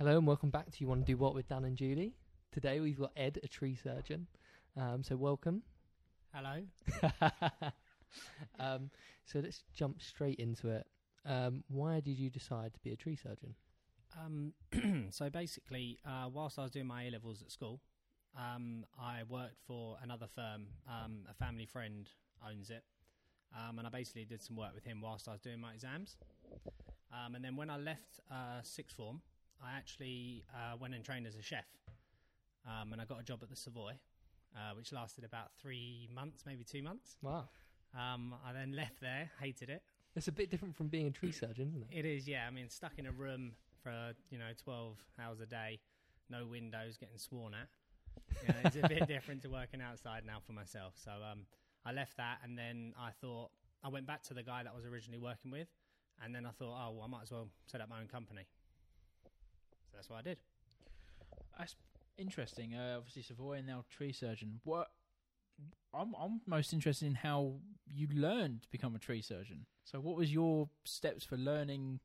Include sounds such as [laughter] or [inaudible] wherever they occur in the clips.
Hello and welcome back to You Want to Do What with Dan and Julie. Today we've got Ed, a tree surgeon. Um, so welcome. Hello. [laughs] um, so let's jump straight into it. Um, why did you decide to be a tree surgeon? Um, [clears throat] so basically, uh, whilst I was doing my A levels at school, um, I worked for another firm. Um, a family friend owns it, um, and I basically did some work with him whilst I was doing my exams. Um, and then when I left uh, sixth form, I actually uh, went and trained as a chef, um, and I got a job at the Savoy, uh, which lasted about three months, maybe two months. Wow. Um, I then left there, hated it. It's a bit different from being a tree surgeon, isn't it? It is, yeah. I mean, stuck in a room for you know twelve hours a day, no windows, getting sworn at. You know, it's a bit [laughs] different to working outside now for myself. So um, I left that, and then I thought I went back to the guy that I was originally working with, and then I thought, oh, well, I might as well set up my own company. So that's what I did. That's interesting. Uh, obviously, Savoy and now tree surgeon. What? I'm I'm most interested in how you learned to become a tree surgeon. So, what was your steps for learning?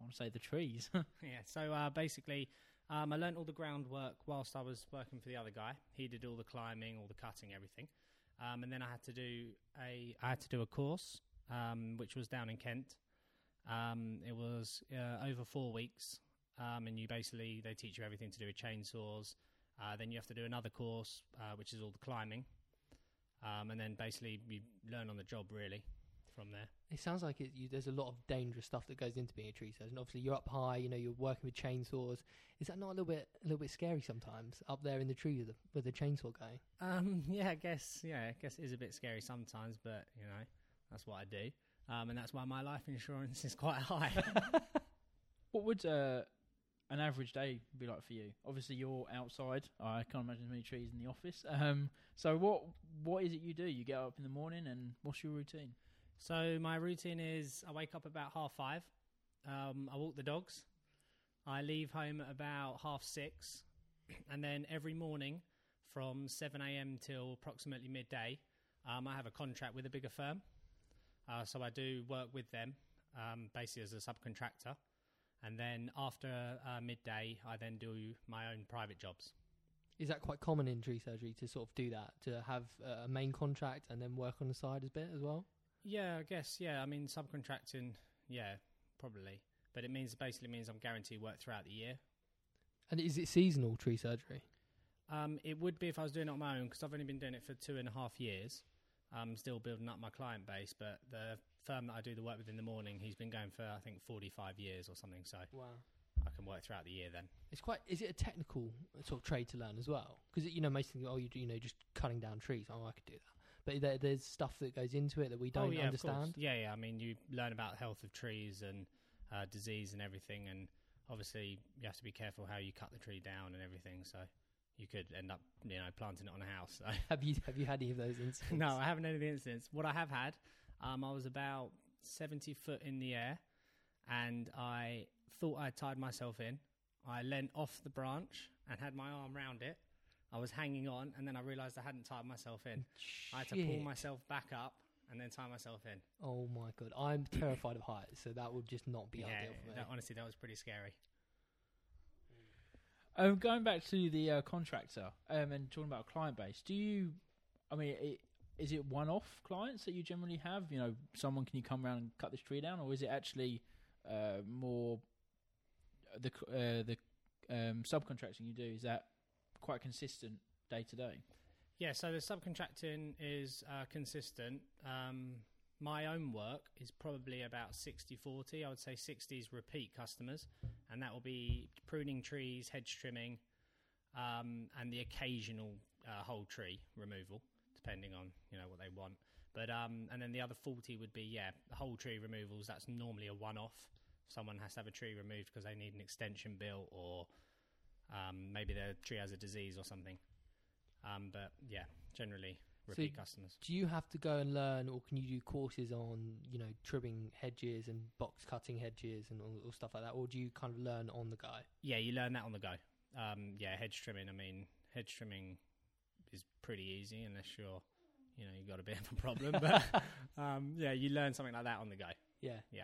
I want to say the trees. [laughs] yeah. So uh, basically, um, I learned all the groundwork whilst I was working for the other guy. He did all the climbing, all the cutting, everything. Um, and then I had to do a I had to do a course, um, which was down in Kent. Um, it was uh, over four weeks, um, and you basically they teach you everything to do with chainsaws. Uh, then you have to do another course, uh, which is all the climbing, um, and then basically you learn on the job really from there. It sounds like it, you, there's a lot of dangerous stuff that goes into being a tree surgeon. Obviously, you're up high. You know, you're working with chainsaws. Is that not a little bit, a little bit scary sometimes up there in the tree with the, with the chainsaw guy? Um, [laughs] yeah, I guess. Yeah, I guess it is a bit scary sometimes, but you know, that's what I do, um, and that's why my life insurance [laughs] is quite high. [laughs] what would uh, an average day would be like for you? Obviously, you're outside. I can't imagine many trees in the office. [laughs] Um, so what what is it you do? You get up in the morning, and what's your routine? so my routine is: I wake up about half five. Um, I walk the dogs. I leave home at about half six, [clears throat] and then every morning from seven a.m. till approximately midday, um, I have a contract with a bigger firm. Uh, so I do work with them, um, basically as a subcontractor. And then after uh, midday, I then do my own private jobs. Is that quite common in tree surgery to sort of do that, to have uh, a main contract and then work on the side a bit as well? Yeah, I guess. Yeah, I mean subcontracting. Yeah, probably. But it means basically means I'm guaranteed work throughout the year. And is it seasonal tree surgery? Um, it would be if I was doing it on my own because I've only been doing it for two and a half years. I'm still building up my client base, but the firm that I do the work with in the morning, he's been going for I think 45 years or something. So Wow. I can work throughout the year then. It's quite. Is it a technical sort of trade to learn as well? Because you know most things. Oh, you do, you know just cutting down trees. Oh, I could do that. But there, there's stuff that goes into it that we don't oh, yeah, understand. Yeah, yeah. I mean, you learn about health of trees and uh, disease and everything, and obviously you have to be careful how you cut the tree down and everything. So you could end up, you know, planting it on a house. So. [laughs] Have you have you had any of those incidents? no, I haven't had any incidents. What I have had, um, I was about 70 foot in the air and I thought I tied myself in. I leant off the branch and had my arm round it. I was hanging on and then I realised I hadn't tied myself in. I had to pull myself back up and then tie myself in. Oh my god, I'm terrified of heights, so that would just not be yeah, ideal for me. that, honestly, that was pretty scary. Um, going back to the uh, contractor um, and talking about client base, do you? I mean, it, is it one-off clients that you generally have? You know, someone can you come around and cut this tree down, or is it actually uh, more the c- uh, the um, subcontracting you do? Is that quite consistent day to day? Yeah, so the subcontracting is uh, consistent. Um, my own work is probably about 60 40. I would say 60 is repeat customers, and that will be pruning trees, hedge trimming, um, and the occasional uh, whole tree removal, depending on you know what they want. But um, and then the other 40 would be yeah, whole tree removals. That's normally a one off. Someone has to have a tree removed because they need an extension built, or um, maybe their tree has a disease or something. Um, but yeah, generally repeat customers. Do you have to go and learn, or can you do courses on, you know, trimming hedges and box cutting hedges and all, all stuff like that, or do you kind of learn on the go? Yeah, you learn that on the go. Um, yeah, hedge trimming. I mean, hedge trimming pretty easy unless you're, you know, you've got a bit of a problem. but [laughs] um, yeah, you learn something like that on the go. Yeah, Yeah.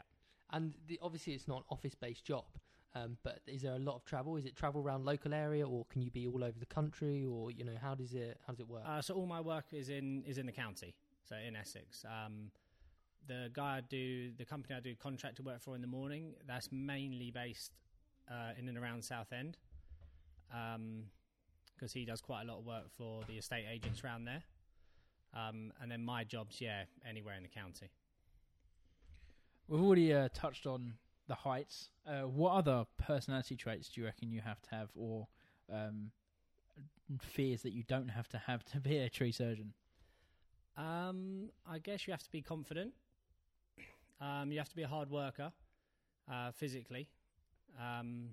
And the, obviously, it's not an office-based job. Um, but is there a lot of travel? Is it travel around local area, or can you be all over the country, or you know how does it how does it work? Uh, so all my work is in is in the county, so in Essex. Um, the guy I do, the company I do contractor work for in the morning, that's mainly based uh, in and around Southend, because he does quite a lot of work for the estate agents around there. Um, and then my jobs, yeah, anywhere in the county. We've already uh, touched on the heights. Uh, what other personality traits do you reckon you have to have, or um, fears that you don't have to have to be a tree surgeon? Um, I guess you have to be confident. Um, you have to be a hard worker, uh, physically. Um,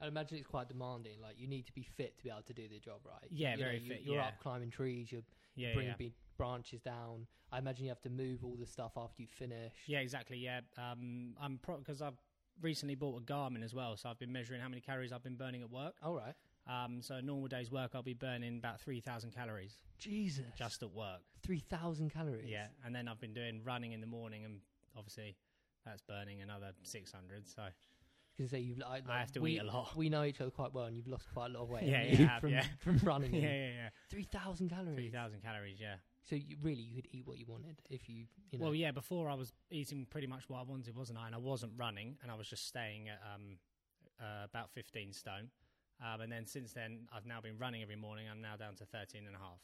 I imagine it's quite demanding. Like you need to be fit to be able to do the job, right? Yeah, You know, very you- fit, You're yeah. up climbing trees. You're yeah, bringing yeah. branches down. I imagine you have to move all the stuff after you finish. Yeah, exactly. Yeah, um, I'm because I've recently bought a Garmin as well, so I've been measuring how many calories I've been burning at work. All right. Um, so a normal day's work, I'll be burning about three thousand calories Jesus. just at work. three thousand calories. Yeah, and then I've been doing running in the morning, and obviously that's burning another six hundred. So Because say you've. Like, I have to we, eat a lot. We know each other quite well, and you've lost quite a lot of weight. [laughs] Yeah, yeah, you, have, from yeah. [laughs] from running. yeah, yeah, yeah, Three thousand calories. three thousand calories. Yeah. So you, really, you could eat what you wanted if you. you know. Well, yeah. Before I was eating pretty much what I wanted, wasn't I? And I wasn't running, and I was just staying at um, uh, about fifteen stone. Um, and then since then, I've now been running every morning. I'm now down to 13 and a half.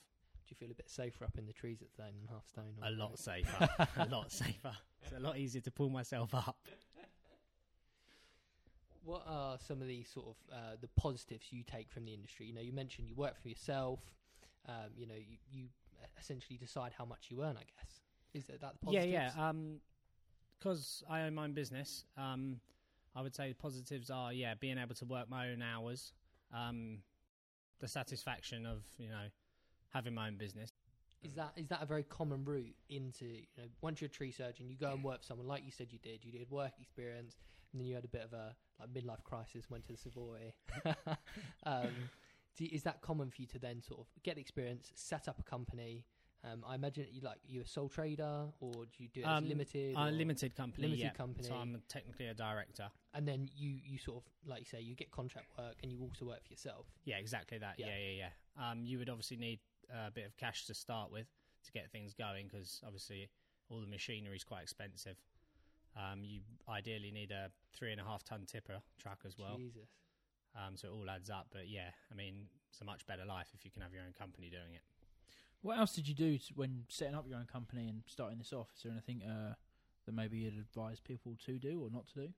Do you feel a bit safer up in the trees at thirteen and a half stone? or A lot safer. [laughs] a lot safer. It's a lot easier to pull myself up. What are some of the sort of uh, the positives you take from the industry? You know, you mentioned you work for yourself. Um, you know, you, you essentially decide how much you earn. I guess is that that the positives? yeah. yeah. Because I own my own business, um, I would say the positives are yeah, being able to work my own hours, um, the satisfaction of you know having my own business. Is that is that a very common route into you know once you're a tree surgeon, you go and work for someone like you said you did. You did work experience, and then you had a bit of a like midlife crisis, went to the Savoy. [laughs] um, do, is that common for you to then sort of get experience, set up a company? Um, I imagine you like you're a sole trader, or do you do it as Um, limited? A limited company, limited yeah. company. So I'm technically a director. and then you you sort of like you say you get contract work, and you also work for yourself. Yeah, exactly that. Yeah. Yeah, yeah, yeah. Um, you would obviously need a bit of cash to start with to get things going because obviously all the machinery is quite expensive. Um, you ideally need a three and a half ton tipper truck as well. Jesus. Um, so it all adds up. But yeah, I mean, it's a much better life if you can have your own company doing it. What else did you do to, when setting up your own company and starting this off? Is there anything uh, that maybe you'd advise people to do or not to do?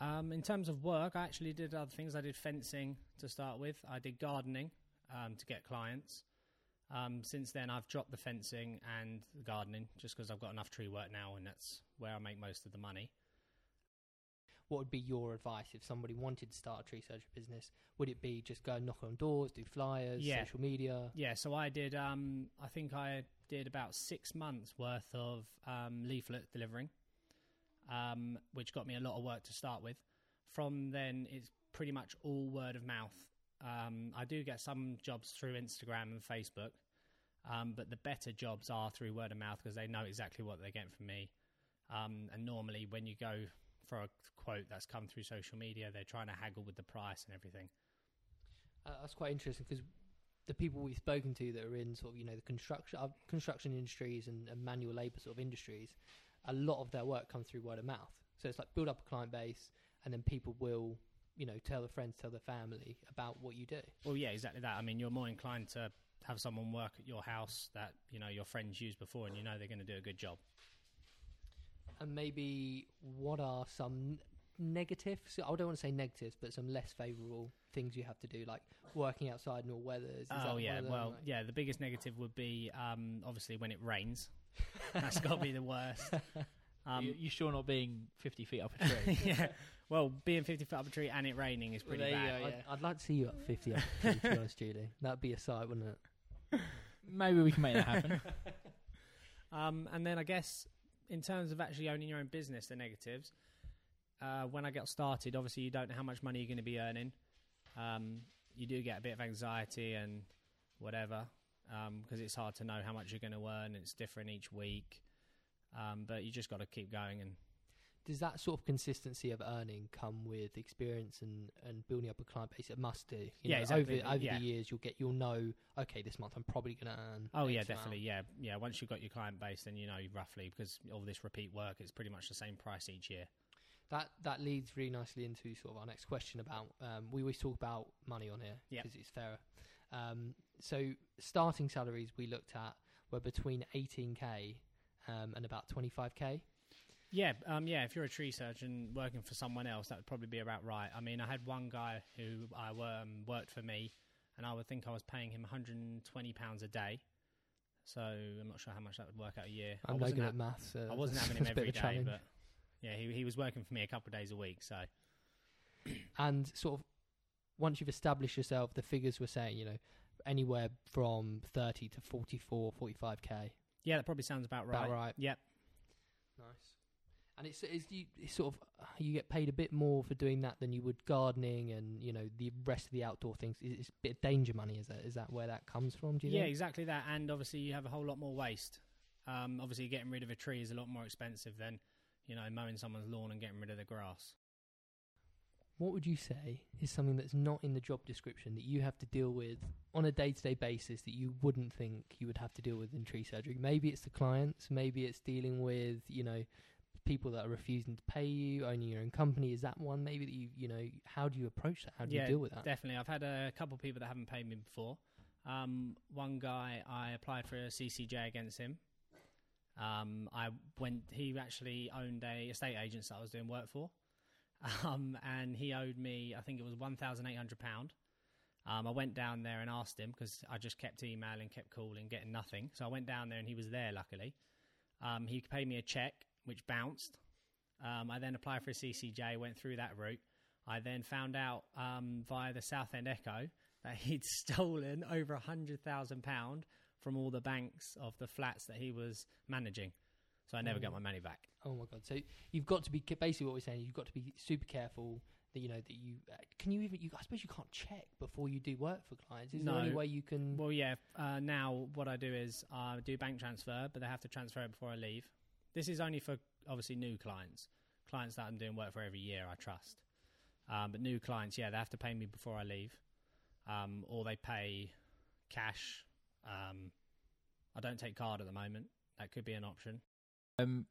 Um, in terms of work, I actually did other things. I did fencing to start with. I did gardening um, to get clients. Um, since then, I've dropped the fencing and the gardening just because I've got enough tree work now, and that's where I make most of the money. What would be your advice if somebody wanted to start a tree surgery business? Would it be just go knock on doors, do flyers, Yeah. social media? Yeah, so I did. Um, I think I did about six months worth of um, leaflet delivering, um, which got me a lot of work to start with. From then, it's pretty much all word of mouth. Um, I do get some jobs through Instagram and Facebook, um, but the better jobs are through word of mouth because they know exactly what they're getting from me. Um, and normally, when you go for a quote that's come through social media, they're trying to haggle with the price and everything. Uh, that's quite interesting because the people we've spoken to that are in sort of you know the construction uh, construction industries and, and manual labour sort of industries, a lot of their work comes through word of mouth. So it's like build up a client base, and then people will you know tell the friends, tell the family about what you do. Well, yeah, exactly that. I mean, you're more inclined to have someone work at your house that you know your friends used before, and you know they're going to do a good job. And maybe what are some negatives? I don't want to say negatives, but some less favourable things you have to do, like working outside in all weathers. Is oh yeah, well, Like- yeah. The biggest negative would be um, obviously when it rains. That's got to be the worst. [laughs] Um, you, you sure not being 50 feet up a tree? [laughs] yeah. [laughs] Well, being 50 feet up a tree and it raining is pretty there you bad. go, I'd. I'd like to see you at 50 up, to be honest, Julie. That'd be a sight, wouldn't it? [laughs] maybe we can make that happen. Um, and then I guess in terms of actually owning your own business, the negatives. Uh, when I got started, obviously you don't know how much money you're going to be earning. Um, you do get a bit of anxiety and whatever because it's hard to know how much you're going to earn. It's different each week, um, but you just got to keep going and Does that sort of consistency of earning come with experience and, and building up a client base? It must do. You Yeah, know, exactly, Over over yeah. the years, you'll get you'll know. Okay, this month I'm probably going to earn. Oh yeah, X amount. definitely. Yeah, yeah. Once you've got your client base, then you know roughly because all this repeat work, it's pretty much the same price each year. That that leads really nicely into sort of our next question about. Um, we always talk about money on here because it's fairer. Um, so starting salaries we looked at were between 18k um, and about 25k. Yeah, um, yeah. If you're a tree surgeon working for someone else, that would probably be about right. I mean, I had one guy who I um, worked for me, and I would think I was paying him 120 pounds a day. So I'm not sure how much that would work out a year. I I'm no good at maths. So I wasn't [laughs] having him that's a bit every day, but yeah, he he was working for me a couple of days a week. So [clears throat] and sort of once you've established yourself, the figures were saying you know anywhere from 30 to 44, 45k. Yeah, that probably sounds about right. About right. Yep. Nice. And it's, it's you it's sort of you get paid a bit more for doing that than you would gardening and you know the rest of the outdoor things. It's it's a bit of danger money. Is that is that where that comes from? Do you Yeah, think? exactly that. And obviously, you have a whole lot more waste. Um, obviously, getting rid of a tree is a lot more expensive than you know mowing someone's lawn and getting rid of the grass. What would you say is something that's not in the job description that you have to deal with on a day to day basis that you wouldn't think you would have to deal with in tree surgery? Maybe it's the clients, maybe it's dealing with, you know, people that are refusing to pay you, owning your own company. Is that one maybe that you, you know, how do you approach that? How do yeah, you deal with that? Definitely, I've had a couple of people that haven't paid me before. Um, one guy, I applied for a CCJ against him. Um, I went. He actually owned a estate agent that I was doing work for, um, and he owed me. I think it was one thousand eight hundred pound. Um, I went down there and asked him because I just kept emailing, kept calling, getting nothing. So I went down there and he was there. Luckily, um, he paid me a check which bounced. Um, I then applied for a CCJ, went through that route. I then found out um, via the Southend Echo that [laughs] he'd stolen over a hundred thousand pound from all the banks of the flats that he was managing. So I never got my money back. Oh my god! So you've got to be basically what we're saying. You've got to be super careful that you know that you uh, can you even. You, I suppose you can't check before you do work for clients. Is there any No. way you can? Well, yeah. Uh, now what I do is I do bank transfer, but they have to transfer it before I leave. This is only for obviously new clients, clients that I'm doing work for every year. I trust, um, but new clients, yeah, they have to pay me before I leave, um, or they pay cash. Um, I don't take card at the moment. That could be an option. Um,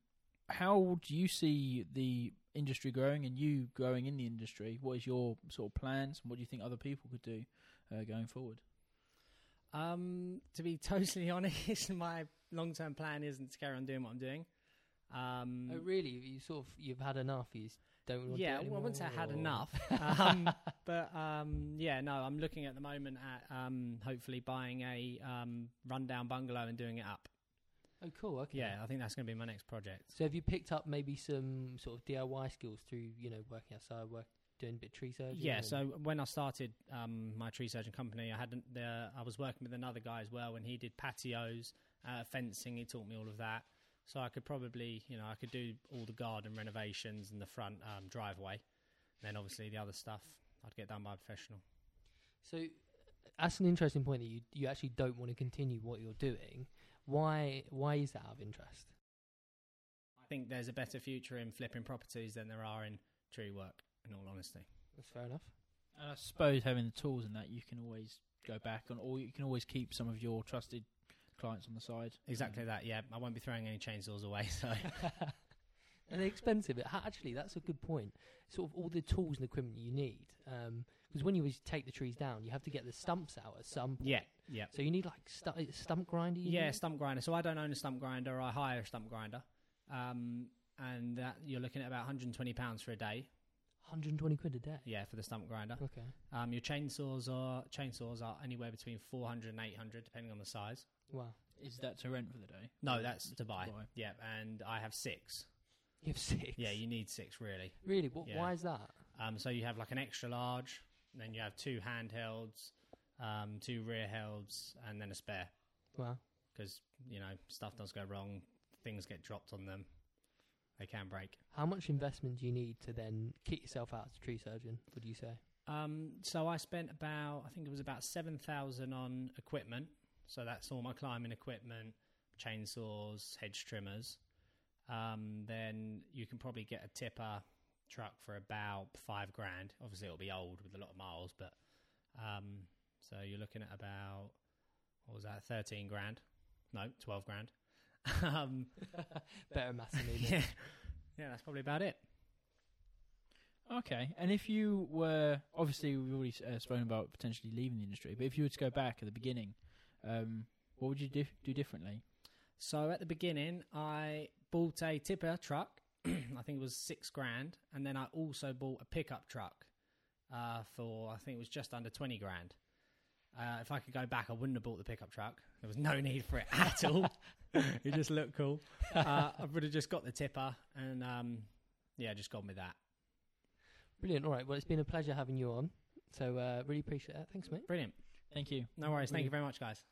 how do you see the industry growing and you growing in the industry? What is your sort of plans and what do you think other people could do uh, going forward? Um, to be [laughs] totally honest, [laughs] my long-term plan isn't to carry on doing what I'm doing. Um, oh really? You sort of you've had enough. You s- don't want yeah, to do it well, I wouldn't say I had enough, [laughs] um, but um, yeah, no, I'm looking at the moment at um, hopefully buying a um, rundown bungalow and doing it up. Oh, cool. Okay. Yeah, I think that's going to be my next project. So have you picked up maybe some sort of DIY skills through you know working outside, work doing a bit of tree surgery? Yeah, and- so when I started um, my tree surgeon company, I had an- the I was working with another guy as well, and he did patios, uh, fencing. He taught me all of that, so I could probably, you know, I could do all the garden renovations and the front um, driveway. then obviously the other stuff I'd get done by a professional. So that's an interesting point that you you actually don't want to continue what you're doing. Why why is that out of interest? I think there's a better future in flipping properties than there are in tree work. In all honesty, That's fair enough. And I suppose having the tools and that you can always go back on, or you can always keep some of your trusted clients on the side. exactly that. Yeah, I won't be throwing any chainsaws away. So [laughs] and they're expensive. Actually, that's a good point. Sort of all the tools and equipment you need. Because when you take the trees down, you have to get the stumps out at some point. yeah, yeah. So you need like stu- stump grinder. you Yeah, need? stump grinder. So I don't own a stump grinder. I hire a stump grinder, um, and that you're looking at about 120 pounds for a day. 120 quid a day. Yeah, for the stump grinder. Okay. Um, your chainsaws are chainsaws are anywhere between 400 and 800, depending on the size. Wow. Is that to rent for the day? No, that's to buy. buy. Yeah, and I have six. [laughs] You have six. Yeah, you need six really. really. What, Yeah. Why is that? Um, so you have like an extra large, then you have two handhelds, um, two rear helds, and then a spare. Wow. Because you know stuff does go wrong, things get dropped on them, they can break. How much investment do you need to then kit yourself out as a tree surgeon? Would you say? Um, so I spent about, I think it was about seven thousand on equipment. So that's all my climbing equipment, chainsaws, hedge trimmers. Um, then you can probably get a tipper truck for about five grand. Obviously, it'll be old with a lot of miles, but um, so you're looking at about what was that, thirteen grand? No, twelve grand. [laughs] um, [laughs] Better maths than me. [laughs] yeah, yeah, that's probably about it. Okay, and if you were obviously we've already uh, spoken about potentially leaving the industry, but if you were to go back at the beginning, um, what would you dif- do differently? So at the beginning, I bought a tipper truck. [clears throat] I think it was six grand, and then I also bought a pickup truck uh, for I think it was just under twenty grand. Uh, if I could go back, I wouldn't have bought the pickup truck. There was no need for it [laughs] at all. [laughs] it just looked cool. [laughs] Uh, I would have just got the tipper and um, yeah, just gone with that. Brilliant. All right. Well, it's been a pleasure having you on. So uh, really appreciate that. Thanks, mate. Brilliant. Thank you. No worries. Thank Really- you very much, guys.